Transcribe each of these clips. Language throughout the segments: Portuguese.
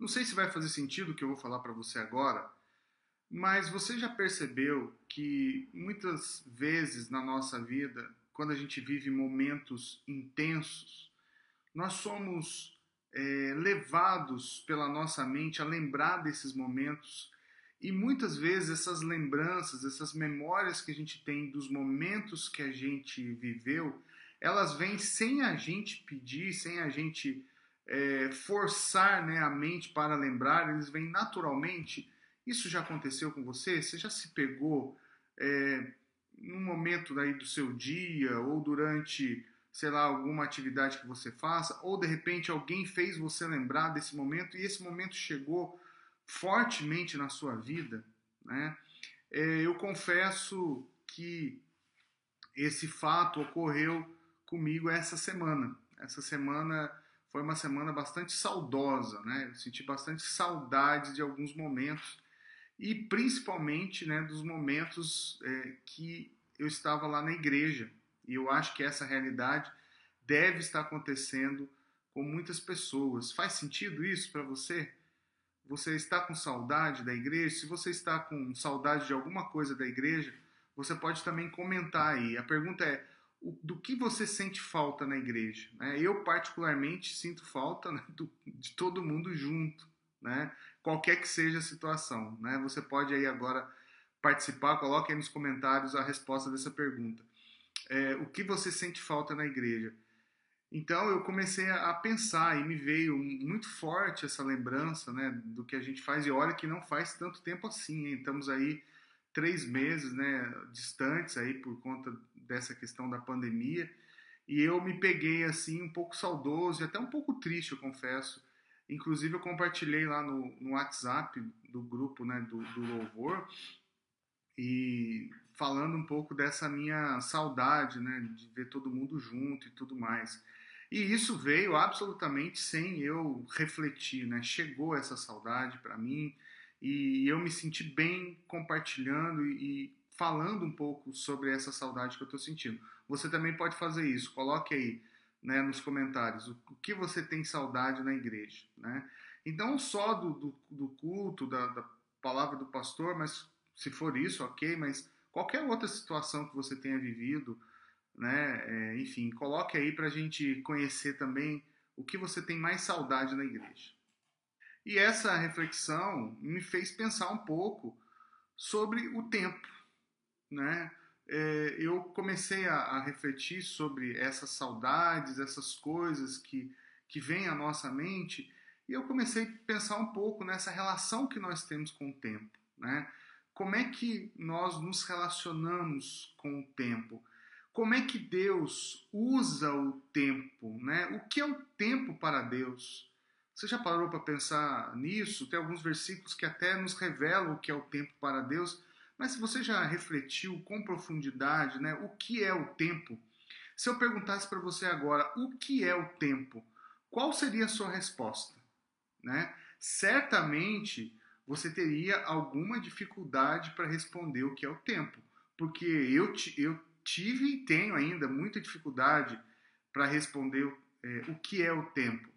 Não sei se vai fazer sentido o que eu vou falar para você agora, mas você já percebeu que muitas vezes na nossa vida, quando a gente vive momentos intensos, nós somos é, levados pela nossa mente a lembrar desses momentos e muitas vezes essas lembranças, essas memórias que a gente tem dos momentos que a gente viveu, elas vêm sem a gente pedir, sem a gente é, forçar né, a mente para lembrar, eles vêm naturalmente. Isso já aconteceu com você? Você já se pegou é, num momento daí do seu dia ou durante, sei lá, alguma atividade que você faça, ou de repente alguém fez você lembrar desse momento e esse momento chegou fortemente na sua vida, né? É, eu confesso que esse fato ocorreu comigo essa semana. Essa semana foi uma semana bastante saudosa, né? Eu senti bastante saudade de alguns momentos e principalmente, né, dos momentos é, que eu estava lá na igreja. E eu acho que essa realidade deve estar acontecendo com muitas pessoas. Faz sentido isso para você? Você está com saudade da igreja? Se você está com saudade de alguma coisa da igreja, você pode também comentar aí. A pergunta é: do que você sente falta na igreja. Né? Eu, particularmente, sinto falta né, do, de todo mundo junto, né? qualquer que seja a situação. Né? Você pode aí agora participar, coloque aí nos comentários a resposta dessa pergunta. É, o que você sente falta na igreja? Então eu comecei a pensar e me veio muito forte essa lembrança né, do que a gente faz, e olha que não faz tanto tempo assim, hein? estamos aí três meses né, distantes aí por conta dessa questão da pandemia. E eu me peguei assim um pouco saudoso e até um pouco triste, eu confesso. Inclusive eu compartilhei lá no, no WhatsApp do grupo né, do, do Louvor e falando um pouco dessa minha saudade né, de ver todo mundo junto e tudo mais. E isso veio absolutamente sem eu refletir, né? Chegou essa saudade para mim e eu me senti bem compartilhando e, falando um pouco sobre essa saudade que eu estou sentindo. Você também pode fazer isso. Coloque aí né, nos comentários o, que você tem saudade na igreja. Né? Então, só do, do, do culto, da, da, palavra do pastor, mas se for isso, ok, mas qualquer outra situação que você tenha vivido, né, é, enfim, coloque aí para a gente conhecer também o que você tem mais saudade na igreja. E essa reflexão me fez pensar um pouco sobre o tempo né, é, eu comecei a, a, refletir sobre essas saudades, essas coisas que, que vêm à nossa mente, e eu comecei a pensar um pouco nessa relação que nós temos com o tempo. Né? Como é que nós nos relacionamos com o tempo? Como é que Deus usa o tempo? Né? O que é o tempo para Deus? Você já parou para pensar nisso? Tem alguns versículos que até nos revelam o que é o tempo para Deus, mas se você já refletiu com profundidade, né, o que é o tempo? Se eu perguntasse para você agora, o que é o tempo? Qual seria a sua resposta? Né? Certamente você teria alguma dificuldade para responder o que é o tempo, porque eu, eu tive e tenho ainda muita dificuldade para responder é, o que é o tempo.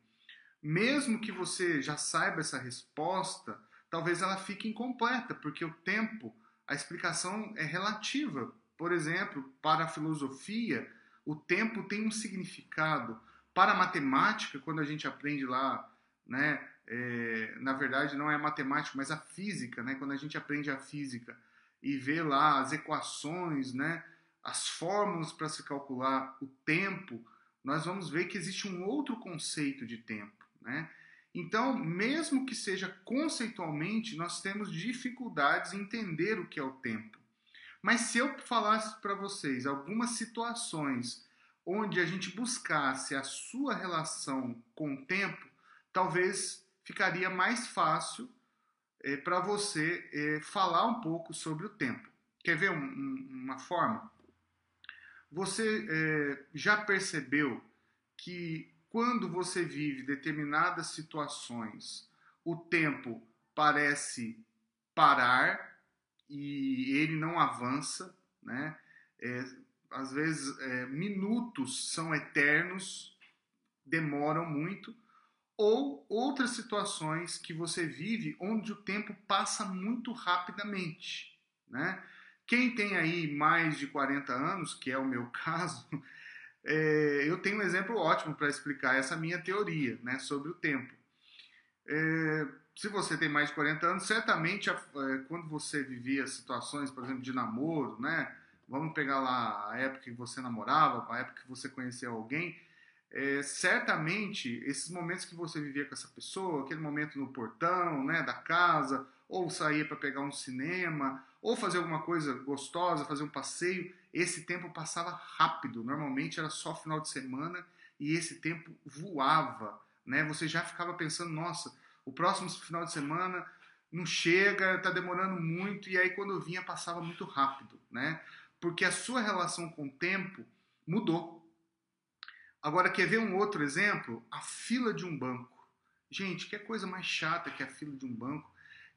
Mesmo que você já saiba essa resposta, talvez ela fique incompleta, porque o tempo a explicação é relativa. Por exemplo, para a filosofia, o tempo tem um significado. Para a matemática, quando a gente aprende lá, né, é, na verdade não é matemática, mas a física, né, quando a gente aprende a física e vê lá as equações, né, as fórmulas para se calcular o tempo, nós vamos ver que existe um outro conceito de tempo, né? Então, mesmo que seja conceitualmente, nós temos dificuldades em entender o que é o tempo. Mas se eu falasse para vocês algumas situações onde a gente buscasse a sua relação com o tempo, talvez ficaria mais fácil é, para você é, falar um pouco sobre o tempo. Quer ver um, um, uma forma? Você é, já percebeu que quando você vive determinadas situações, o tempo parece parar e ele não avança, né? É, às vezes, é, minutos são eternos, demoram muito, ou outras situações que você vive onde o tempo passa muito rapidamente, né? Quem tem aí mais de 40 anos, que é o meu caso, é, eu tenho um exemplo ótimo para explicar essa minha teoria né, sobre o tempo. É, se você tem mais de 40 anos, certamente é, quando você vivia situações, por exemplo, de namoro, né? Vamos pegar lá a época que você namorava, a época que você conheceu alguém, é, certamente esses momentos que você vivia com essa pessoa, aquele momento no portão, né, da casa, ou sair para pegar um cinema, ou fazer alguma coisa gostosa, fazer um passeio, esse tempo passava rápido. Normalmente era só final de semana e esse tempo voava, né? Você já ficava pensando, nossa, o próximo final de semana não chega, está demorando muito e aí quando vinha passava muito rápido, né? Porque a sua relação com o tempo mudou. Agora, quer ver um outro exemplo? A fila de um banco. Gente, que coisa mais chata que a fila de um banco.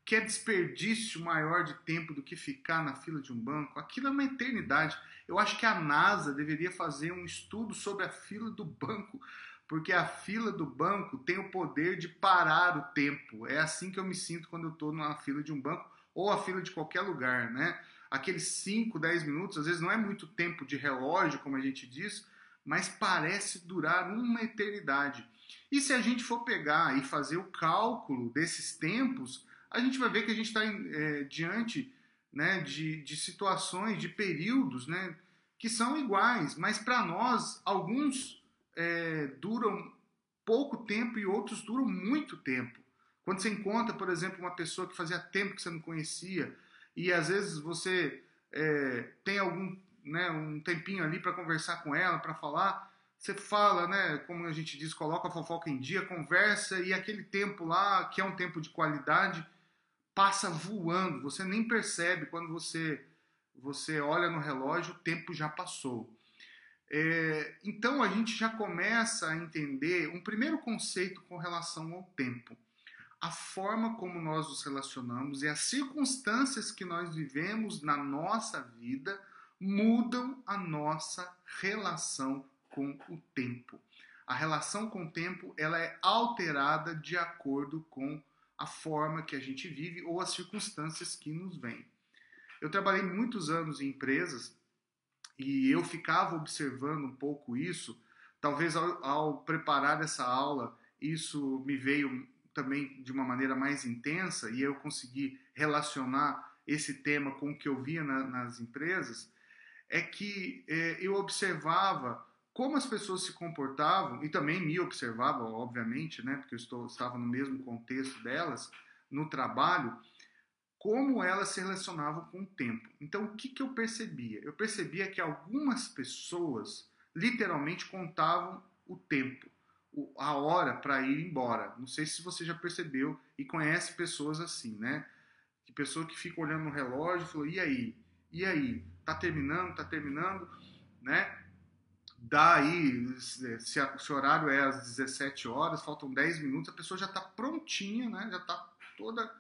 Quer desperdício maior de tempo do que ficar na fila de um banco? Aquilo é uma eternidade. Eu acho que a NASA deveria fazer um estudo sobre a fila do banco, porque a fila do banco tem o poder de parar o tempo. É assim que eu me sinto quando eu estou na fila de um banco ou a fila de qualquer lugar, né? Aqueles 5, 10 minutos, às vezes não é muito tempo de relógio, como a gente diz, mas parece durar uma eternidade. E se a gente for pegar e fazer o cálculo desses tempos, a gente vai ver que a gente está é, diante né, de, de situações, de períodos né, que são iguais, mas para nós, alguns é, duram pouco tempo e outros duram muito tempo. Quando você encontra, por exemplo, uma pessoa que fazia tempo que você não conhecia, e às vezes você é, tem algum né, um tempinho ali para conversar com ela, para falar, você fala, né, como a gente diz, coloca a fofoca em dia, conversa e aquele tempo lá, que é um tempo de qualidade, passa voando. Você nem percebe quando você você olha no relógio, o tempo já passou. É, então a gente já começa a entender um primeiro conceito com relação ao tempo. A forma como nós nos relacionamos e as circunstâncias que nós vivemos na nossa vida mudam a nossa relação com o tempo. A relação com o tempo ela é alterada de acordo com a forma que a gente vive ou as circunstâncias que nos vêm. Eu trabalhei muitos anos em empresas e eu ficava observando um pouco isso. Talvez ao, ao preparar essa aula, isso me veio também de uma maneira mais intensa e eu consegui relacionar esse tema com o que eu via na, nas empresas é que é, eu observava como as pessoas se comportavam e também me observava, obviamente, né, porque eu estou, estava no mesmo contexto delas, no trabalho, como elas se relacionavam com o tempo. Então, o que, que eu percebia? Eu percebia que algumas pessoas literalmente contavam o tempo, a hora para ir embora. Não sei se você já percebeu e conhece pessoas assim, né? Que pessoa que fica olhando no relógio e falou: e aí? E aí? tá terminando, tá terminando, né? Daí, se, a, se o horário é às 17 horas, faltam 10 minutos, a pessoa já está prontinha, né? Já está toda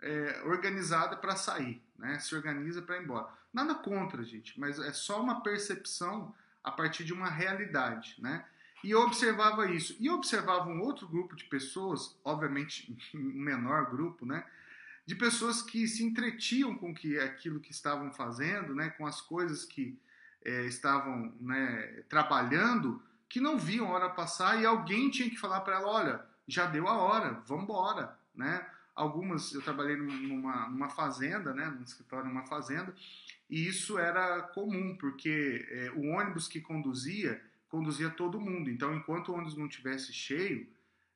é, organizada para sair, né? Se organiza para ir embora. Nada contra, gente, mas é só uma percepção a partir de uma realidade, né? E eu observava isso. E eu observava um outro grupo de pessoas, obviamente um menor grupo, né? de pessoas que se entretiam com que aquilo que estavam fazendo, né, com as coisas que é, estavam né, trabalhando, que não viam a hora passar e alguém tinha que falar para ela, olha, já deu a hora, vamos embora, né? Algumas, eu trabalhei numa, numa fazenda, né, num escritório numa fazenda, e isso era comum, porque é, o ônibus que conduzia, conduzia todo mundo. Então, enquanto o ônibus não tivesse cheio,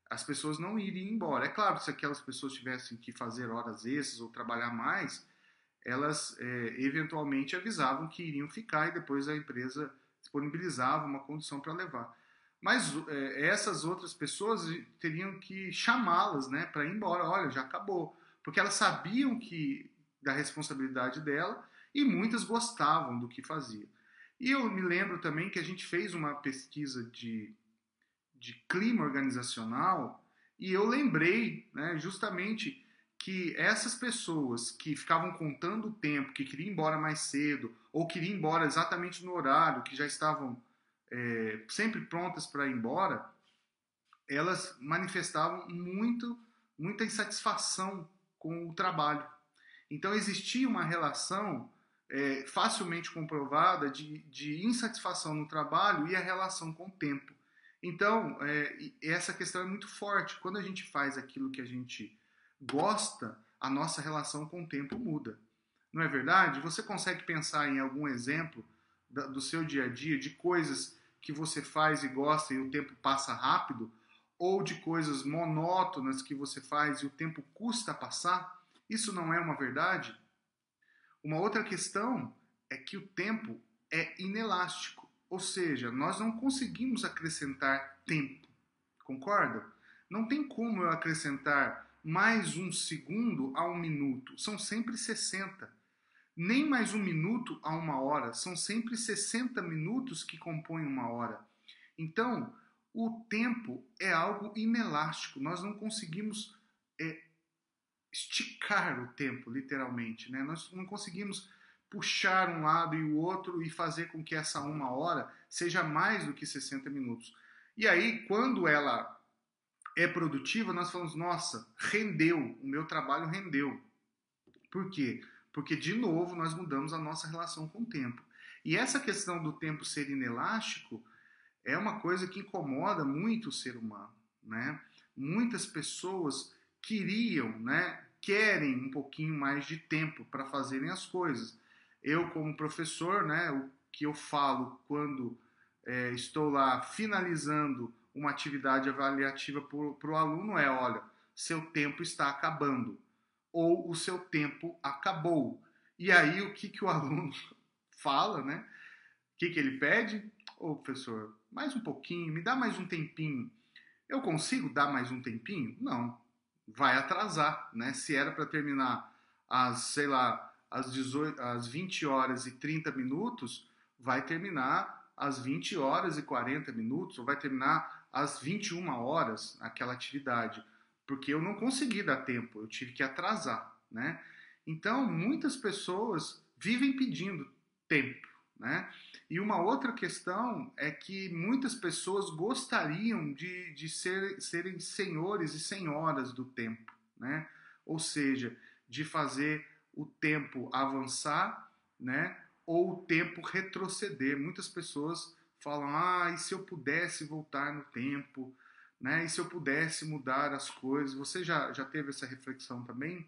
as pessoas não iriam embora. É claro, se aquelas pessoas tivessem que fazer horas extras ou trabalhar mais, elas é, eventualmente avisavam que iriam ficar e depois a empresa disponibilizava uma condição para levar. Mas é, essas outras pessoas teriam que chamá-las né, para ir embora. Olha, já acabou. Porque elas sabiam que da responsabilidade dela e muitas gostavam do que fazia. E eu me lembro também que a gente fez uma pesquisa de de clima organizacional e eu lembrei né, justamente que essas pessoas que ficavam contando o tempo, que queriam ir embora mais cedo ou queriam ir embora exatamente no horário, que já estavam é, sempre prontas para ir embora, elas manifestavam muito, muita insatisfação com o trabalho. Então existia uma relação é, facilmente comprovada de, de, insatisfação no trabalho e a relação com o tempo. Então, é, essa questão é muito forte. Quando a gente faz aquilo que a gente gosta, a nossa relação com o tempo muda. Não é verdade? Você consegue pensar em algum exemplo do seu dia a dia de coisas que você faz e gosta e o tempo passa rápido? Ou de coisas monótonas que você faz e o tempo custa passar? Isso não é uma verdade? Uma outra questão é que o tempo é inelástico, ou seja, nós não conseguimos acrescentar tempo. Concorda? Não tem como eu acrescentar mais um segundo a um minuto, são sempre 60. Nem mais um minuto a uma hora, são sempre 60 minutos que compõem uma hora. Então, o tempo é algo inelástico, nós não conseguimos é, esticar o tempo, literalmente. Né? Nós não conseguimos puxar um lado e o outro e fazer com que essa uma hora seja mais do que 60 minutos. E aí, quando ela é produtiva, nós falamos, nossa, rendeu, o meu trabalho rendeu. Por quê? Porque, de novo, nós mudamos a nossa relação com o tempo. E essa questão do tempo ser inelástico é uma coisa que incomoda muito o ser humano. Né? Muitas pessoas queriam, né, querem um pouquinho mais de tempo para fazerem as coisas. Eu, como professor, né, o que eu falo quando é, estou lá finalizando uma atividade avaliativa para o aluno é: olha, seu tempo está acabando, ou o seu tempo acabou. E aí, o que, que o aluno fala, né? O que, que ele pede? Ô, oh, professor, mais um pouquinho, me dá mais um tempinho. Eu consigo dar mais um tempinho? Não vai atrasar, né? Se era para terminar às, sei lá, às, 18, às 20 horas e 30 minutos, vai terminar às 20 horas e 40 minutos, ou vai terminar às 21 horas aquela atividade, porque eu não consegui dar tempo, eu tive que atrasar, né? Então, muitas pessoas vivem pedindo tempo, né? E uma outra questão é que muitas pessoas gostariam de, de ser, serem senhores e senhoras do tempo, né? ou seja, de fazer o tempo avançar né? ou o tempo retroceder. Muitas pessoas falam: ah, e se eu pudesse voltar no tempo? Né? E se eu pudesse mudar as coisas? Você já, já teve essa reflexão também?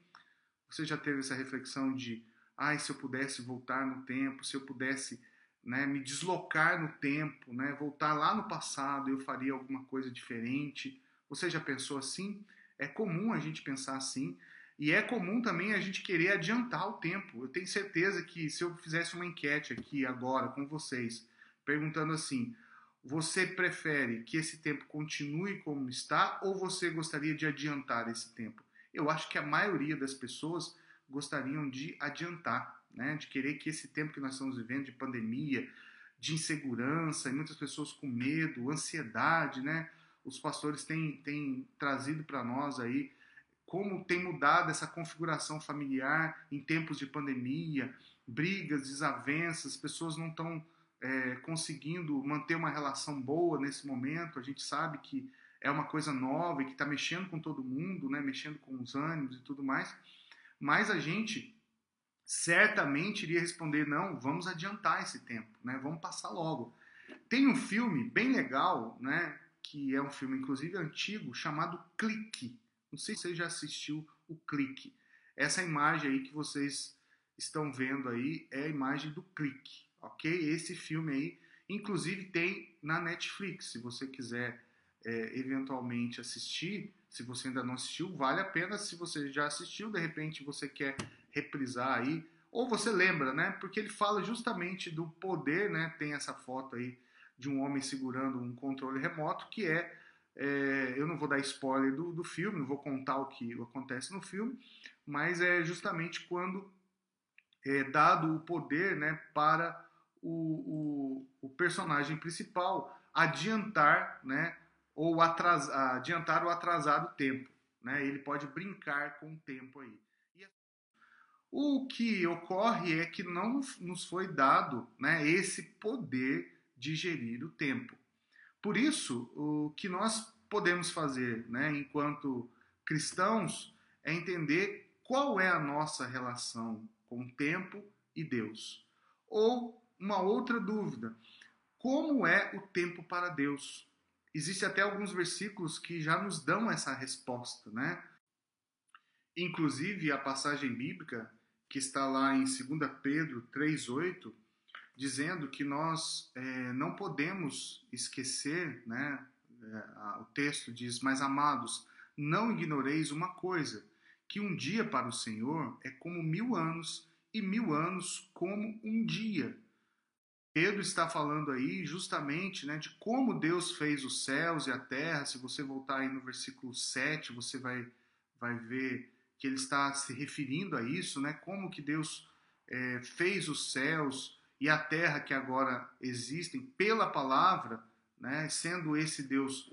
Você já teve essa reflexão de: ah, se eu pudesse voltar no tempo? Se eu pudesse né, me deslocar no tempo, né, voltar lá no passado, eu faria alguma coisa diferente. Você já pensou assim? É comum a gente pensar assim. E é comum também a gente querer adiantar o tempo. Eu tenho certeza que se eu fizesse uma enquete aqui agora com vocês, perguntando assim: você prefere que esse tempo continue como está ou você gostaria de adiantar esse tempo? Eu acho que a maioria das pessoas gostariam de adiantar né? de querer que esse tempo que nós estamos vivendo de pandemia, de insegurança, e muitas pessoas com medo, ansiedade, né? Os pastores têm, têm trazido para nós aí como tem mudado essa configuração familiar em tempos de pandemia, brigas, desavenças, pessoas não estão é, conseguindo manter uma relação boa nesse momento. A gente sabe que é uma coisa nova e que está mexendo com todo mundo, né? mexendo com os ânimos e tudo mais. Mas a gente certamente iria responder: não, vamos adiantar esse tempo, né? vamos passar logo. Tem um filme bem legal, né? que é um filme inclusive antigo, chamado Clique. Não sei se você já assistiu o Clique. Essa imagem aí que vocês estão vendo aí é a imagem do Clique, ok? Esse filme aí, inclusive tem na Netflix, se você quiser é, eventualmente assistir, se você ainda não assistiu, vale a pena. Se você já assistiu, de repente você quer reprisar aí, ou você lembra, né? Porque ele fala justamente do poder, né? Tem essa foto aí de um homem segurando um controle remoto, que é, é eu não vou dar spoiler do, do filme, não vou contar o que acontece no filme, mas é justamente quando é dado o poder, né, para o, o, o personagem principal adiantar, né, ou atrasar, adiantar o tempo, né? Ele pode brincar com o tempo aí. O que ocorre é que não nos foi dado né, esse poder de gerir o tempo. Por isso, o que nós podemos fazer, né, enquanto cristãos, é entender qual é a nossa relação com o tempo e Deus. Ou uma outra dúvida: como é o tempo para Deus? Existem até alguns versículos que já nos dão essa resposta, né? Inclusive a passagem bíblica que está lá em 2 Pedro 3,8, dizendo que nós é, não podemos esquecer, né? É, o texto diz: Mas amados, não ignoreis uma coisa, que um dia para o Senhor é como mil anos, e mil anos como um dia. Pedro está falando aí justamente né, de como Deus fez os céus e a terra. Se você voltar aí no versículo 7, você vai, vai ver que ele está se referindo a isso, né? Como que Deus é, fez os céus e a terra que agora existem pela palavra, né? Sendo esse Deus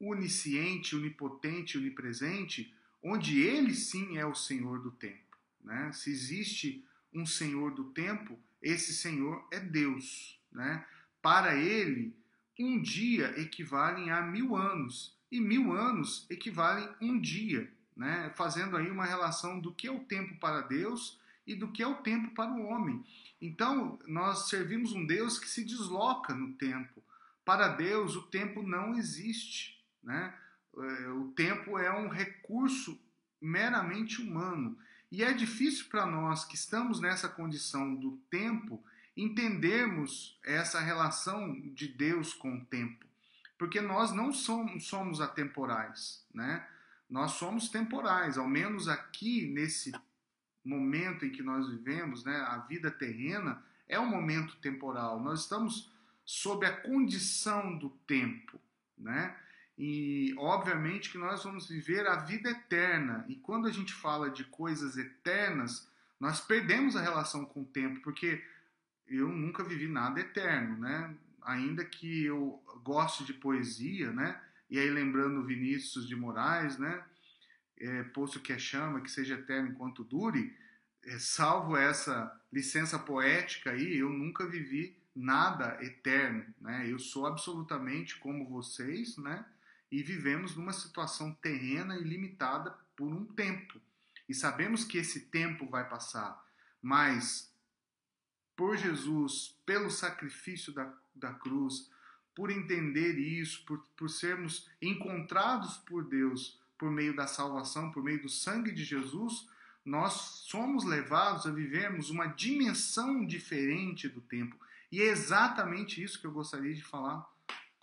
onisciente, onipotente, onipresente, onde ele sim é o Senhor do tempo, né? Se existe um Senhor do tempo, esse Senhor é Deus. Né? Para ele, um dia equivale a mil anos, e mil anos equivalem a um dia, né? fazendo aí uma relação do que é o tempo para Deus e do que é o tempo para o homem. Então, nós servimos um Deus que se desloca no tempo. Para Deus, o tempo não existe. Né? É, o tempo é um recurso meramente humano. E é difícil para nós que estamos nessa condição do tempo entendermos essa relação de Deus com o tempo, porque nós não somos, somos atemporais, né? Nós somos temporais, ao menos aqui nesse momento em que nós vivemos, né? A vida terrena é um momento temporal. Nós estamos sob a condição do tempo, né? E obviamente que nós vamos viver a vida eterna. E quando a gente fala de coisas eternas, nós perdemos a relação com o tempo, porque eu nunca vivi nada eterno, né? Ainda que eu goste de poesia, né? E aí lembrando Vinícius de Moraes, né? É, posto que é chama, que seja eterno enquanto dure, é, salvo essa licença poética aí, eu nunca vivi nada eterno, né? Eu sou absolutamente como vocês, né? E vivemos numa situação terrena e limitada por um tempo. E sabemos que esse tempo vai passar, mas por Jesus, pelo sacrifício da, da cruz, por entender isso, por, por sermos encontrados por Deus por meio da salvação, por meio do sangue de Jesus, nós somos levados a vivermos uma dimensão diferente do tempo. E é exatamente isso que eu gostaria de falar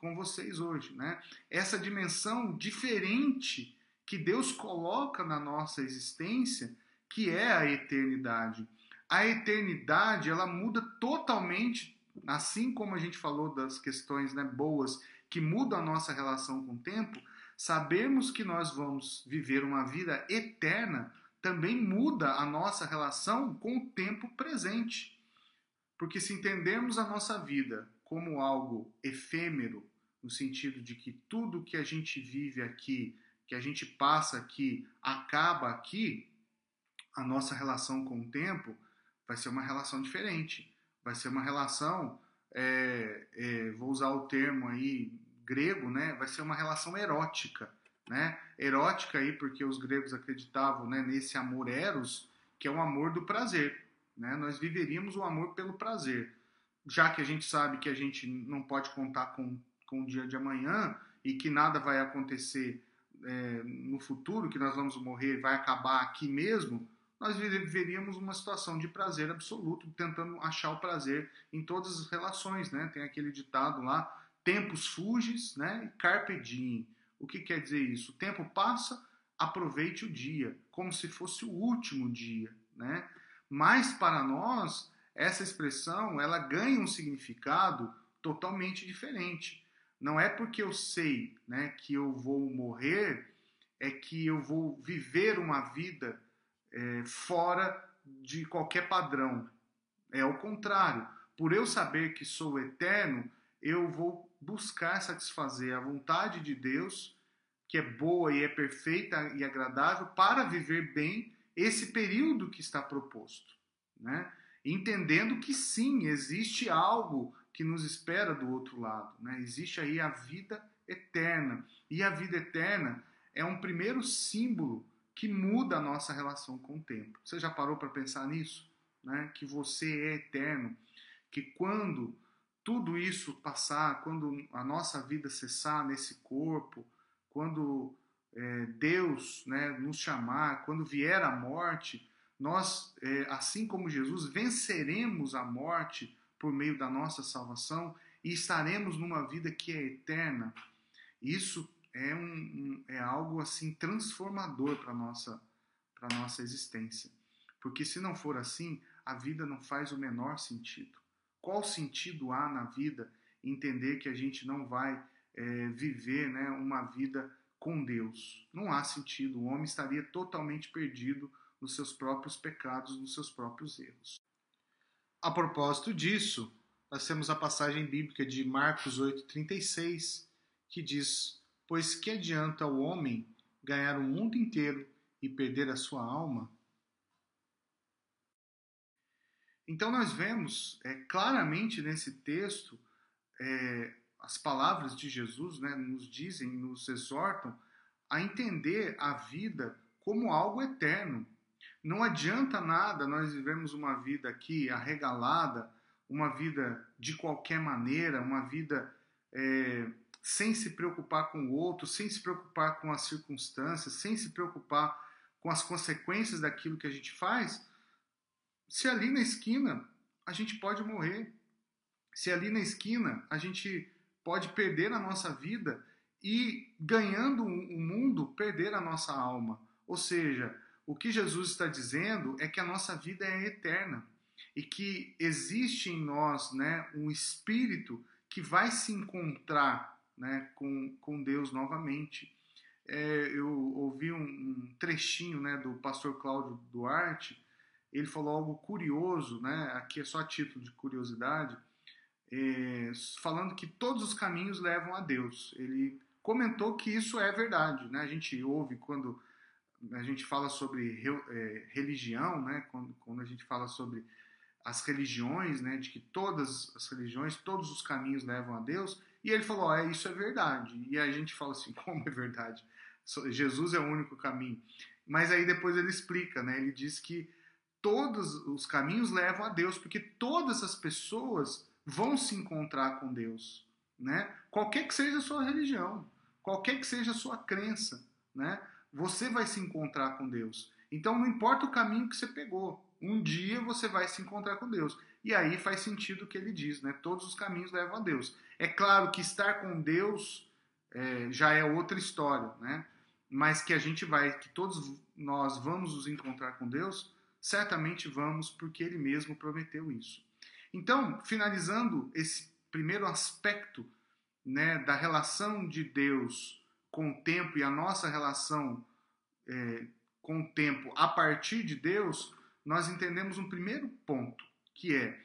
com vocês hoje, né? Essa dimensão diferente que Deus coloca na nossa existência, que é a eternidade. A eternidade, ela muda totalmente, assim como a gente falou das questões, né, boas que mudam a nossa relação com o tempo, sabermos que nós vamos viver uma vida eterna também muda a nossa relação com o tempo presente. Porque se entendermos a nossa vida como algo efêmero, no sentido de que tudo que a gente vive aqui, que a gente passa aqui, acaba aqui, a nossa relação com o tempo vai ser uma relação diferente. Vai ser uma relação, é, é, vou usar o termo aí grego, né? Vai ser uma relação erótica, né? Erótica aí porque os gregos acreditavam, né, nesse amor eros, que é o amor do prazer, né? Nós viveríamos o amor pelo prazer. Já que a gente sabe que a gente não pode contar com com o dia de amanhã e que nada vai acontecer é, no futuro, que nós vamos morrer, vai acabar aqui mesmo, nós viveríamos uma situação de prazer absoluto, tentando achar o prazer em todas as relações, né? Tem aquele ditado lá, tempos fugis, né? Carpe diem. O que quer dizer isso? O tempo passa, aproveite o dia, como se fosse o último dia, né? Mas para nós, essa expressão, ela ganha um significado totalmente diferente. Não é porque eu sei né, que eu vou morrer, é que eu vou viver uma vida é, fora de qualquer padrão. É o contrário. Por eu saber que sou eterno, eu vou buscar satisfazer a vontade de Deus, que é boa e é perfeita e agradável, para viver bem esse período que está proposto. Né? Entendendo que sim, existe algo que nos espera do outro lado. Né? Existe aí a vida eterna. E a vida eterna é um primeiro símbolo que muda a nossa relação com o tempo. Você já parou para pensar nisso? Né? Que você é eterno, que quando tudo isso passar, quando a nossa vida cessar nesse corpo, quando é, Deus né, nos chamar, quando vier a morte, nós, é, assim como Jesus, venceremos a morte por meio da nossa salvação e estaremos numa vida que é eterna. Isso é, um, é algo assim transformador para nossa para nossa existência, porque se não for assim, a vida não faz o menor sentido. Qual sentido há na vida entender que a gente não vai é, viver né, uma vida com Deus. Não há sentido, o homem estaria totalmente perdido nos seus próprios pecados, nos seus próprios erros. A propósito disso, nós temos a passagem bíblica de Marcos 8,36, que diz: Pois que adianta o homem ganhar o mundo inteiro e perder a sua alma? Então, nós vemos é, claramente nesse texto é, as palavras de Jesus né, nos dizem, nos exortam a entender a vida como algo eterno. Não adianta nada nós vivemos uma vida aqui arregalada, uma vida de qualquer maneira, uma vida é, sem se preocupar com o outro, sem se preocupar com as circunstâncias, sem se preocupar com as consequências daquilo que a gente faz, se ali na esquina a gente pode morrer, se ali na esquina a gente pode perder a nossa vida e, ganhando o mundo, perder a nossa alma. Ou seja, o que Jesus está dizendo é que a nossa vida é eterna e que existe em nós né, um espírito que vai se encontrar né, com, com Deus novamente. É, eu ouvi um, um, trechinho né, do pastor Cláudio Duarte, ele falou algo curioso, né, aqui é só a título de curiosidade, é, falando que todos os caminhos levam a Deus. Ele comentou que isso é verdade. Né? A gente ouve quando a gente fala sobre é, religião, né? quando, a gente fala sobre as religiões, né? de que todas as religiões, todos os caminhos levam a Deus. E ele falou: é, isso é verdade. E a gente fala assim: como é verdade? Jesus é o único caminho. Mas aí depois ele explica, né? ele diz que todos os caminhos levam a Deus, porque todas as pessoas vão se encontrar com Deus, né? Qualquer que seja a sua religião, qualquer que seja a sua crença, né? Você vai se encontrar com Deus. Então não importa o caminho que você pegou, um dia você vai se encontrar com Deus. E aí faz sentido o que ele diz, né? Todos os caminhos levam a Deus. É claro que estar com Deus é, já é outra história, né? Mas que a gente vai, que todos nós vamos nos encontrar com Deus, certamente vamos, porque Ele mesmo prometeu isso. Então, finalizando esse primeiro aspecto né, da relação de Deus com o tempo e a nossa relação é, com o tempo a partir de Deus, nós entendemos um primeiro ponto, que é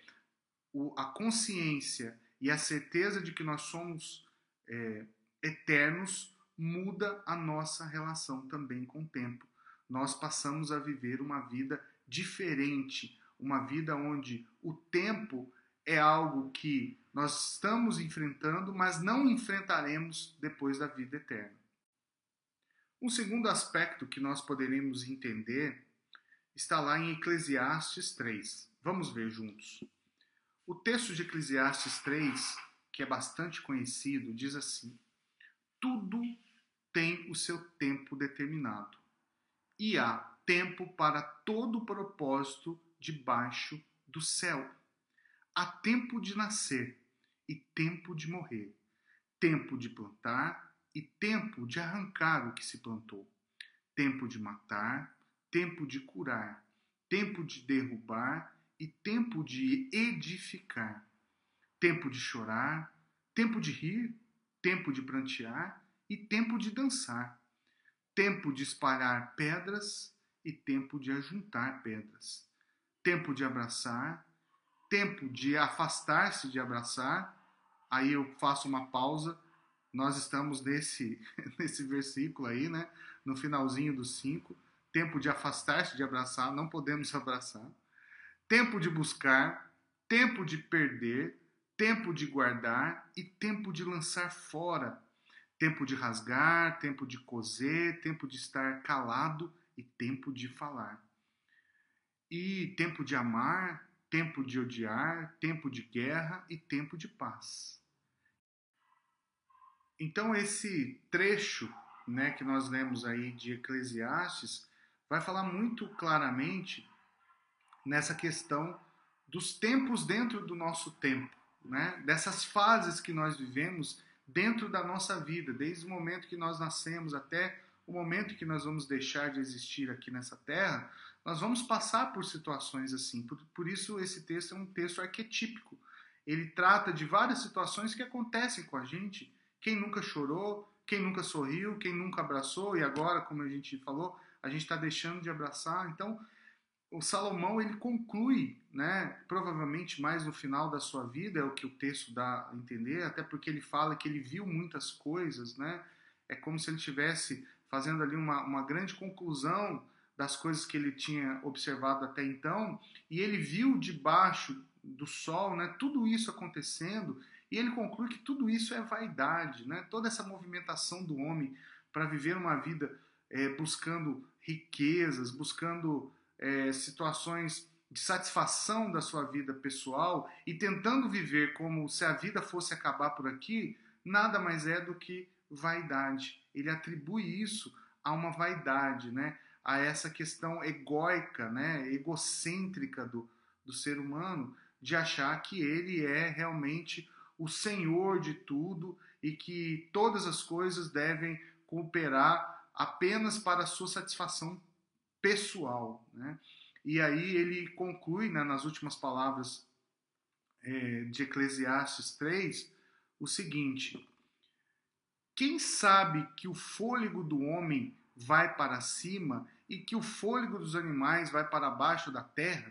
o, a consciência e a certeza de que nós somos é, eternos muda a nossa relação também com o tempo. Nós passamos a viver uma vida diferente, uma vida onde o tempo é algo que nós estamos enfrentando, mas não enfrentaremos depois da vida eterna. Um segundo aspecto que nós poderemos entender está lá em Eclesiastes 3. Vamos ver juntos. O texto de Eclesiastes 3, que é bastante conhecido, diz assim: Tudo tem o seu tempo determinado, e há tempo para todo propósito debaixo do céu. Há tempo de nascer e tempo de morrer, tempo de plantar e tempo de arrancar o que se plantou, tempo de matar, tempo de curar, tempo de derrubar e tempo de edificar, tempo de chorar, tempo de rir, tempo de prantear e tempo de dançar, tempo de espalhar pedras e tempo de ajuntar pedras tempo de abraçar, tempo de afastar-se de abraçar. Aí eu faço uma pausa. Nós estamos nesse, nesse versículo aí, né? No finalzinho do 5. Tempo de afastar-se de abraçar, não podemos abraçar. Tempo de buscar, tempo de perder, tempo de guardar e tempo de lançar fora. tempo de rasgar, tempo de coser, tempo de estar calado e tempo de falar. E tempo de amar, tempo de odiar, tempo de guerra e tempo de paz. Então esse trecho, né, que nós lemos aí de Eclesiastes, vai falar muito claramente nessa questão dos tempos dentro do nosso tempo, né? Dessas fases que nós vivemos dentro da nossa vida, desde o momento que nós nascemos até o momento que nós vamos deixar de existir aqui nessa terra, nós vamos passar por situações assim. Por, por isso, esse texto é um texto arquetípico. Ele trata de várias situações que acontecem com a gente. Quem nunca chorou, quem nunca sorriu, quem nunca abraçou, e agora, como a gente falou, a gente está deixando de abraçar. Então, o Salomão ele conclui, né, provavelmente mais no final da sua vida, é o que o texto dá a entender, até porque ele fala que ele viu muitas coisas, né? É como se ele estivesse fazendo ali uma, uma grande conclusão das coisas que ele tinha observado até então, e ele viu debaixo do sol, né, tudo isso acontecendo, e ele conclui que tudo isso é vaidade, né? Toda essa movimentação do homem para viver uma vida é, buscando riquezas, buscando é, situações de satisfação da sua vida pessoal e tentando viver como se a vida fosse acabar por aqui, nada mais é do que vaidade. Ele atribui isso a uma vaidade, né? a essa questão egóica, né? egocêntrica do, do ser humano, de achar que ele é realmente o senhor de tudo e que todas as coisas devem cooperar apenas para a sua satisfação pessoal. Né? E aí ele conclui, né, nas últimas palavras é, de Eclesiastes 3, o seguinte: Quem sabe que o fôlego do homem vai para cima e que o fôlego dos animais vai para baixo da terra?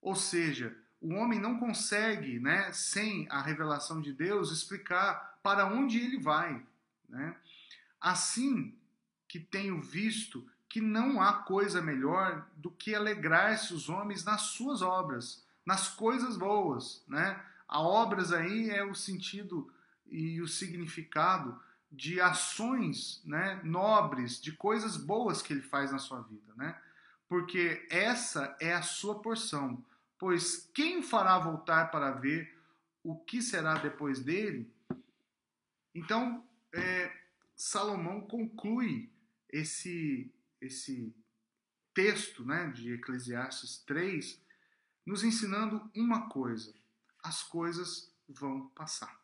Ou seja, o homem não consegue, né, sem a revelação de Deus, explicar para onde ele vai. Né? Assim que tenho visto que não há coisa melhor do que alegrar-se os homens nas suas obras, nas coisas boas, né? A obras aí é o sentido e o significado de ações, né, nobres, de coisas boas que ele faz na sua vida, né? Porque essa é a sua porção. Pois quem fará voltar para ver o que será depois dele? Então, é, Salomão conclui esse esse texto né, de Eclesiastes 3 nos ensinando uma coisa: as coisas vão passar.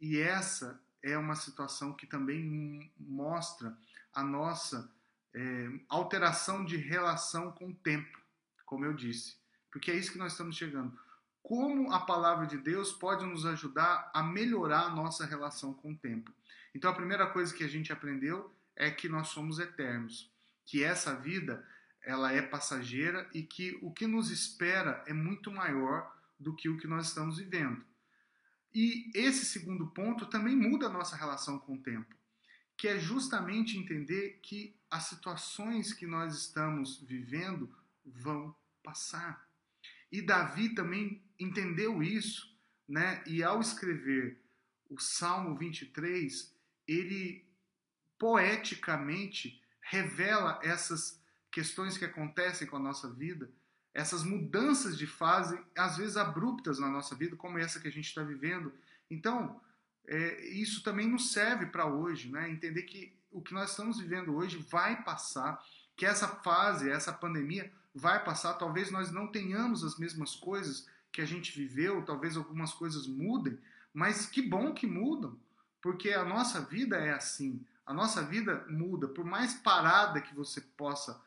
E essa é uma situação que também mostra a nossa é, alteração de relação com o tempo, como eu disse, porque é isso que nós estamos chegando. Como a palavra de Deus pode nos ajudar a melhorar a nossa relação com o tempo? Então, a primeira coisa que a gente aprendeu é que nós somos eternos, que essa vida ela é passageira e que o que nos espera é muito maior do que o que nós estamos vivendo. E esse segundo ponto também muda a nossa relação com o tempo, que é justamente entender que as situações que nós estamos vivendo vão passar. E Davi também entendeu isso, né? E ao escrever o Salmo 23, ele poeticamente revela essas questões que acontecem com a nossa vida, essas mudanças de fase, às vezes abruptas na nossa vida, como essa que a gente está vivendo. Então, é, isso também nos serve para hoje, né? entender que o que nós estamos vivendo hoje vai passar, que essa fase, essa pandemia vai passar. Talvez nós não tenhamos as mesmas coisas que a gente viveu, talvez algumas coisas mudem, mas que bom que mudam, porque a nossa vida é assim. A nossa vida muda, por mais parada que você possa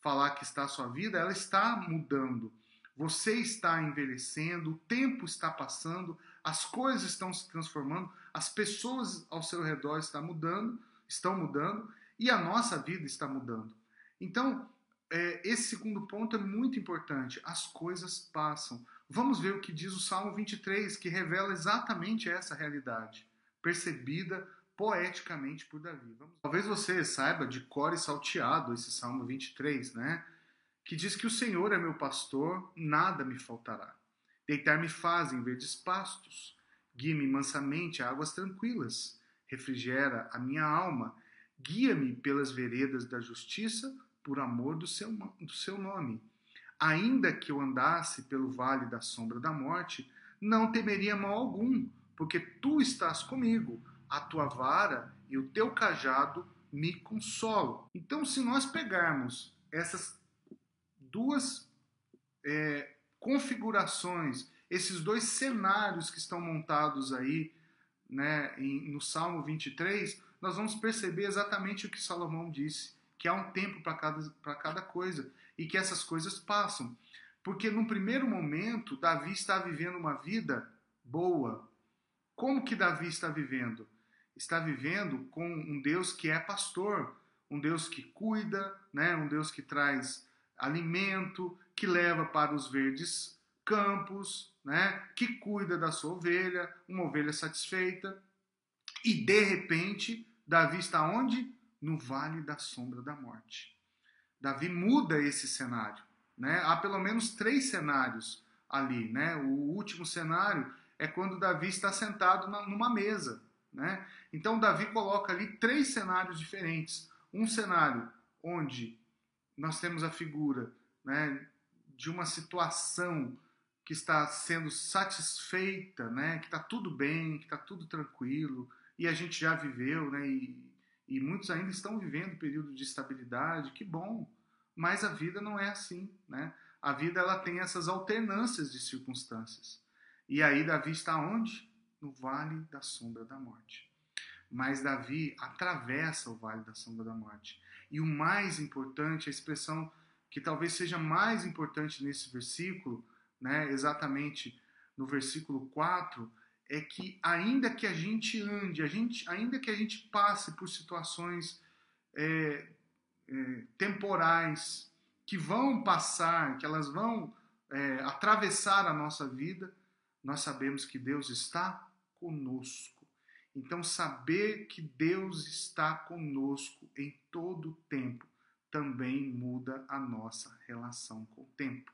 falar que está a sua vida, ela está mudando. Você está envelhecendo, o tempo está passando, as coisas estão se transformando, as pessoas ao seu redor estão mudando, estão mudando e a nossa vida está mudando. Então, é, esse segundo ponto é muito importante. As coisas passam. Vamos ver o que diz o Salmo 23, que revela exatamente essa realidade, percebida poeticamente por Davi. Vamos... Talvez você saiba de cor e salteado esse Salmo 23, né? Que diz que o Senhor é meu pastor, nada me faltará. Deitar-me faz em verdes pastos, guie-me mansamente a águas tranquilas, refrigera a minha alma. Guia-me pelas veredas da justiça, por amor do seu, do seu nome. Ainda que eu andasse pelo vale da sombra da morte, não temeria mal algum, porque tu estás comigo, a tua vara e o teu cajado me consolam. Então, se nós pegarmos essas duas é, configurações, esses dois cenários que estão montados aí né, em, no Salmo 23, nós vamos perceber exatamente o que Salomão disse, que há um tempo para cada, cada coisa e que essas coisas passam. Porque no primeiro momento, Davi está vivendo uma vida boa. Como que Davi está vivendo? Está vivendo com um Deus que é pastor, um Deus que cuida, né? um Deus que traz alimento, que leva para os verdes campos, né? que cuida da sua ovelha, uma ovelha satisfeita. E de repente, Davi está onde? No vale da sombra da morte. Davi muda esse cenário. Né? Há pelo menos três cenários ali. Né? O último cenário é quando Davi está sentado na, numa mesa. Né? Então, Davi coloca ali três cenários diferentes. Um cenário onde nós temos a figura né, de uma situação que está sendo satisfeita, né, que está tudo bem, que está tudo tranquilo, e a gente já viveu, né, e, e muitos ainda estão vivendo um período de estabilidade, que bom, mas a vida não é assim, né? A vida ela tem essas alternâncias de circunstâncias. E aí Davi está onde? No vale da sombra da morte. Mas Davi atravessa o vale da sombra da morte. E o mais importante, a expressão que talvez seja mais importante nesse versículo, né, exatamente no versículo 4, é que ainda que a gente ande, a gente, ainda que a gente passe por situações é, é, temporais que vão passar, que elas vão é, atravessar a nossa vida, nós sabemos que Deus está conosco. Então, saber que Deus está conosco em todo o tempo também muda a nossa relação com o tempo.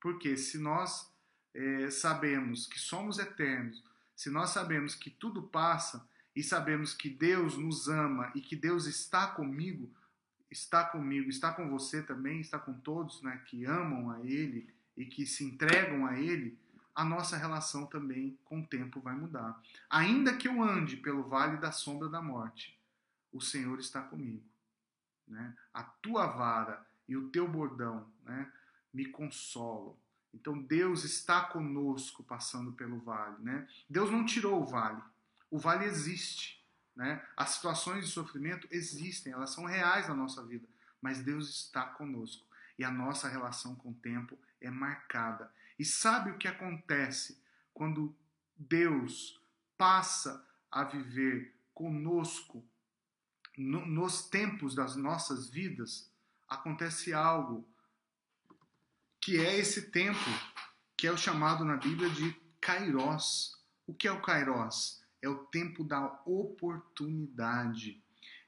Porque se nós é, sabemos que somos eternos, se nós sabemos que tudo passa e sabemos que Deus nos ama e que Deus está comigo, está comigo, está com você também, está com todos né, que amam a Ele e que se entregam a Ele, a nossa relação também com o tempo vai mudar. Ainda que eu ande pelo vale da sombra da morte, o Senhor está comigo. Né? A tua vara e o teu bordão né, me consolam. Então Deus está conosco passando pelo vale. Né? Deus não tirou o vale. O vale existe. Né? As situações de sofrimento existem, elas são reais na nossa vida, mas Deus está conosco e a nossa relação com o tempo é marcada. E sabe o que acontece quando Deus passa a viver conosco no, nos tempos das nossas vidas? Acontece algo que é esse tempo que é o chamado na Bíblia de Kairos. O que é o Kairos? é o tempo da oportunidade,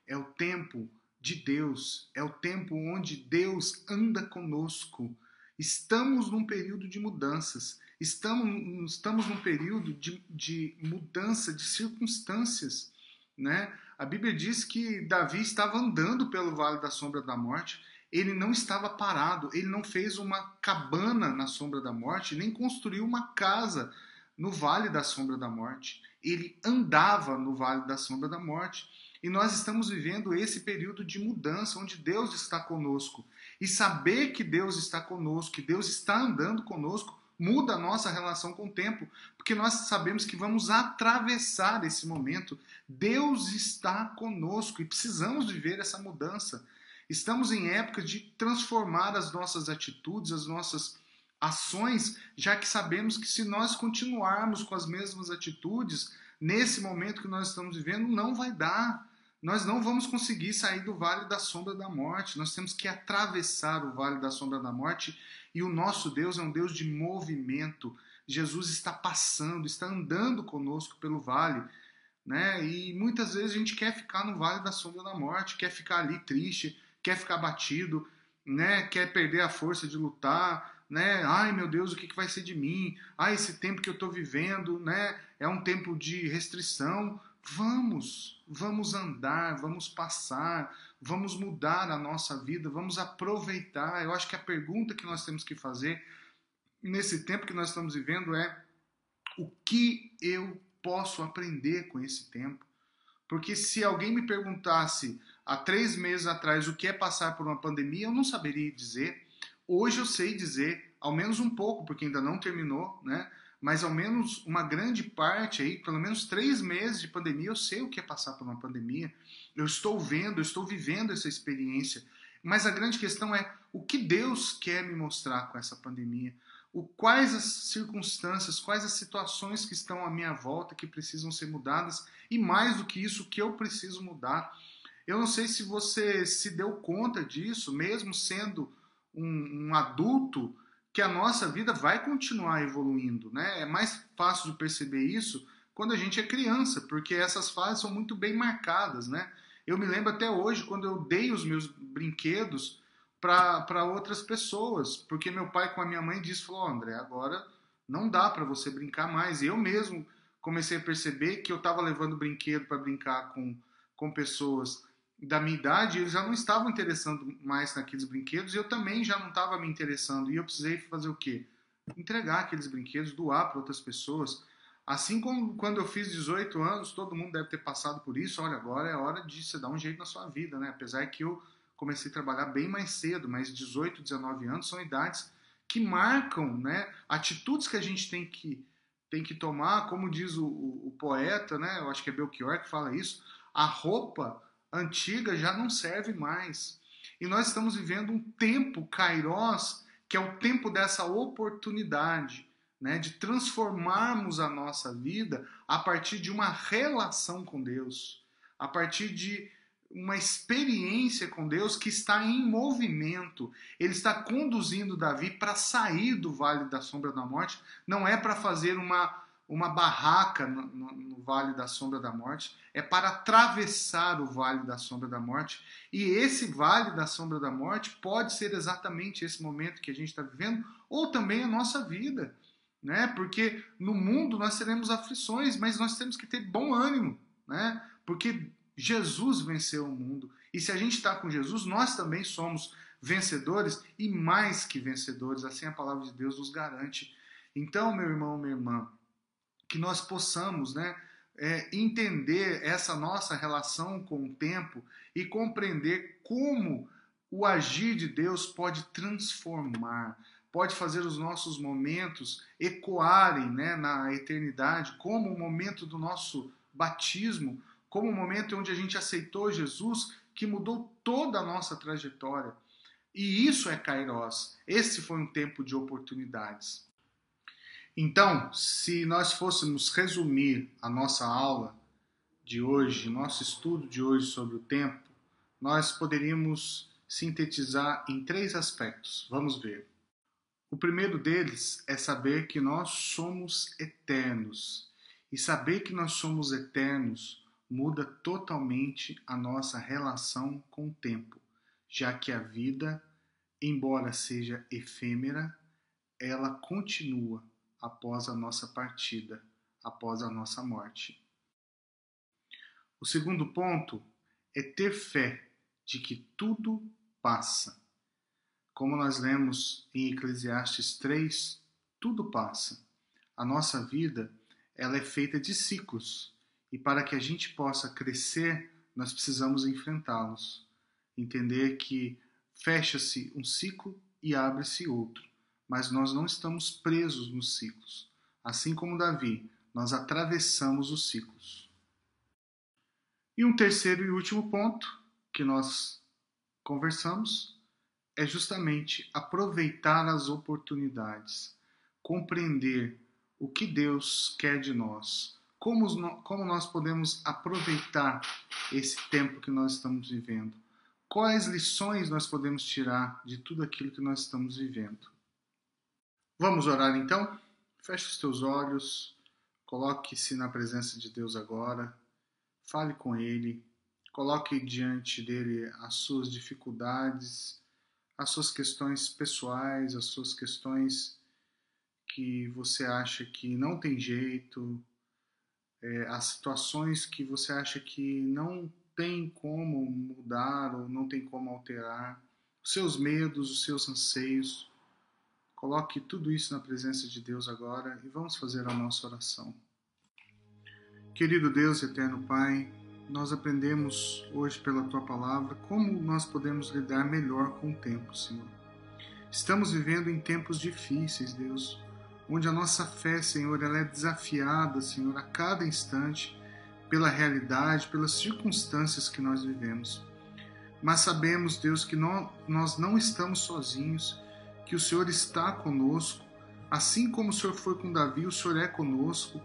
é o tempo de Deus, é o tempo onde Deus anda conosco. Estamos num período de mudanças, estamos, estamos num período de, de mudança de circunstâncias. Né? A Bíblia diz que Davi estava andando pelo vale da sombra da morte, ele não estava parado, ele não fez uma cabana na sombra da morte, nem construiu uma casa no vale da sombra da morte ele andava no vale da sombra da morte. E nós estamos vivendo esse período de mudança, onde Deus está conosco. E saber que Deus está conosco, que Deus está andando conosco, muda a nossa relação com o tempo, porque nós sabemos que vamos atravessar esse momento. Deus está conosco e precisamos viver essa mudança. Estamos em época de transformar as nossas atitudes, as nossas ações, já que sabemos que se nós continuarmos com as mesmas atitudes, nesse momento que nós estamos vivendo, não vai dar. Nós não vamos conseguir sair do vale da sombra da morte. Nós temos que atravessar o vale da sombra da morte e o nosso Deus é um Deus de movimento. Jesus está passando, está andando conosco pelo vale. Né? E muitas vezes a gente quer ficar no vale da sombra da morte, quer ficar ali triste, quer ficar batido, né? quer perder a força de lutar, né? Ai meu Deus, o que, vai ser de mim? Ah, esse tempo que eu estou vivendo, né? É um tempo de restrição. Vamos, vamos andar, vamos passar, vamos mudar a nossa vida, vamos aproveitar. Eu acho que a pergunta que nós temos que fazer nesse tempo que nós estamos vivendo é: o que eu posso aprender com esse tempo? Porque se alguém me perguntasse há três meses atrás o que é passar por uma pandemia, eu não saberia dizer. Hoje eu sei dizer, ao menos um pouco, porque ainda não terminou, né? mas ao menos uma grande parte aí, pelo menos três meses de pandemia, eu sei o que é passar por uma pandemia. Eu estou vendo, eu estou vivendo essa experiência. Mas a grande questão é o que Deus quer me mostrar com essa pandemia. O, quais as circunstâncias, quais as situações que estão à minha volta que precisam ser mudadas e mais do que isso, o que eu preciso mudar. Eu não sei se você se deu conta disso, mesmo sendo um, um adulto, que a nossa vida vai continuar evoluindo, né? É mais fácil de perceber isso quando a gente é criança, porque essas fases são muito bem marcadas, né? Eu me lembro até hoje quando eu dei os meus brinquedos para outras pessoas, porque meu pai com a minha mãe disse, falou, André, agora não dá para você brincar mais. E eu mesmo comecei a perceber que eu estava levando brinquedo para brincar com, com pessoas da minha idade, eles já não estavam interessando mais naqueles brinquedos e eu também já não estava me interessando. E eu precisei fazer o quê? Entregar aqueles brinquedos, doar para outras pessoas. Assim como quando eu fiz 18 anos, todo mundo deve ter passado por isso. Olha, agora é hora de você dar um jeito na sua vida, né? Apesar que eu comecei a trabalhar bem mais cedo, mas 18, 19 anos são idades que marcam, né? Atitudes que a gente tem que tem que tomar, como diz o, o, o poeta, né? Eu acho que é Belchior que fala isso. A roupa antiga já não serve mais. E nós estamos vivendo um tempo, Kairos, que é o tempo dessa oportunidade, né, de transformarmos a nossa vida a partir de uma relação com Deus, a partir de uma experiência com Deus que está em movimento. Ele está conduzindo Davi para sair do vale da sombra da morte, não é para fazer uma uma barraca no, no, no, Vale da Sombra da Morte, é para atravessar o Vale da Sombra da Morte. E esse Vale da Sombra da Morte pode ser exatamente esse momento que a gente está vivendo, ou também a nossa vida. Né? Porque no mundo nós teremos aflições, mas nós temos que ter bom ânimo, né? porque Jesus venceu o mundo. E se a gente está com Jesus, nós também somos vencedores e mais que vencedores, assim a palavra de Deus nos garante. Então, meu irmão, minha irmã, que nós possamos né, é, entender essa nossa relação com o tempo e compreender como o agir de Deus pode transformar, pode fazer os nossos momentos ecoarem né, na eternidade, como o momento do nosso batismo, como o momento onde a gente aceitou Jesus, que mudou toda a nossa trajetória. E isso é Kairos. Esse foi um tempo de oportunidades. Então, se nós fôssemos resumir a nossa aula de hoje, nosso estudo de hoje sobre o tempo, nós poderíamos sintetizar em três aspectos. Vamos ver. O primeiro deles é saber que nós somos eternos. E saber que nós somos eternos muda totalmente a nossa relação com o tempo, já que a vida, embora seja efêmera, ela continua após a nossa partida, após a nossa morte. O segundo ponto é ter fé de que tudo passa. Como nós lemos em Eclesiastes 3, tudo passa. A nossa vida, ela é feita de ciclos, e para que a gente possa crescer, nós precisamos enfrentá-los. Entender que fecha-se um ciclo e abre-se outro mas nós não estamos presos nos ciclos. Assim como Davi, nós atravessamos os ciclos. E um terceiro e último ponto que nós conversamos é justamente aproveitar as oportunidades, compreender o que Deus quer de nós, como, como nós podemos aproveitar esse tempo que nós estamos vivendo, quais lições nós podemos tirar de tudo aquilo que nós estamos vivendo. Vamos orar então? Feche os teus olhos, coloque-se na presença de Deus agora, fale com Ele, coloque diante dele as suas dificuldades, as suas questões pessoais, as suas questões que você acha que não tem jeito, é, as situações que você acha que não tem como mudar ou não tem como alterar, os seus medos, os seus anseios. Coloque tudo isso na presença de Deus agora e vamos fazer a nossa oração. Querido Deus, eterno Pai, nós aprendemos hoje pela tua palavra como nós podemos lidar melhor com o tempo, Senhor. Estamos vivendo em tempos difíceis, Deus, onde a nossa fé, Senhor, ela é desafiada, Senhor, a cada instante pela realidade, pelas circunstâncias que nós vivemos. Mas sabemos, Deus, que nós não estamos sozinhos, que o Senhor está conosco, assim como o Senhor foi com Davi, o Senhor é conosco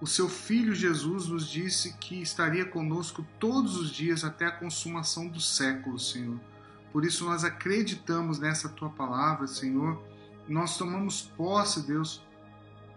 o seu filho Jesus nos disse que estaria conosco todos os dias até a consumação do século, Senhor. Por isso nós acreditamos nessa tua palavra, Senhor. Nós tomamos posse, Deus,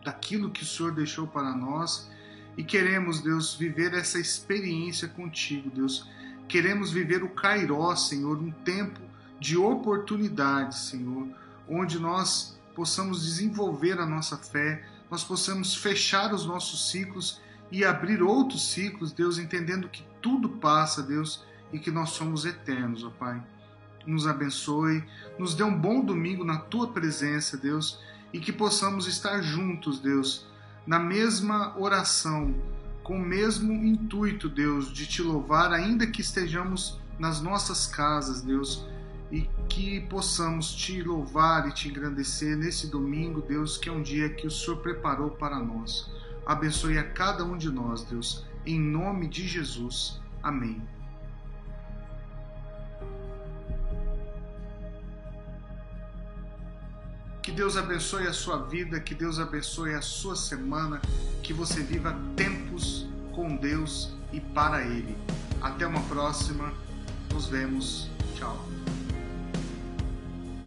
daquilo que o Senhor deixou para nós e queremos, Deus, viver essa experiência contigo, Deus. Queremos viver o Cairó, Senhor, um tempo de oportunidade, Senhor, onde nós possamos desenvolver a nossa fé, nós possamos fechar os nossos ciclos e abrir outros ciclos, Deus, entendendo que tudo passa, Deus, e que nós somos eternos, ó Pai. Nos abençoe, nos dê um bom domingo na tua presença, Deus, e que possamos estar juntos, Deus, na mesma oração, com o mesmo intuito, Deus, de te louvar, ainda que estejamos nas nossas casas, Deus e que possamos te louvar e te engrandecer nesse domingo, Deus, que é um dia que o Senhor preparou para nós. Abençoe a cada um de nós, Deus, em nome de Jesus. Amém. Que Deus abençoe a sua vida, que Deus abençoe a sua semana, que você viva tempos com Deus e para Ele. Até uma próxima, nos vemos. Tchau.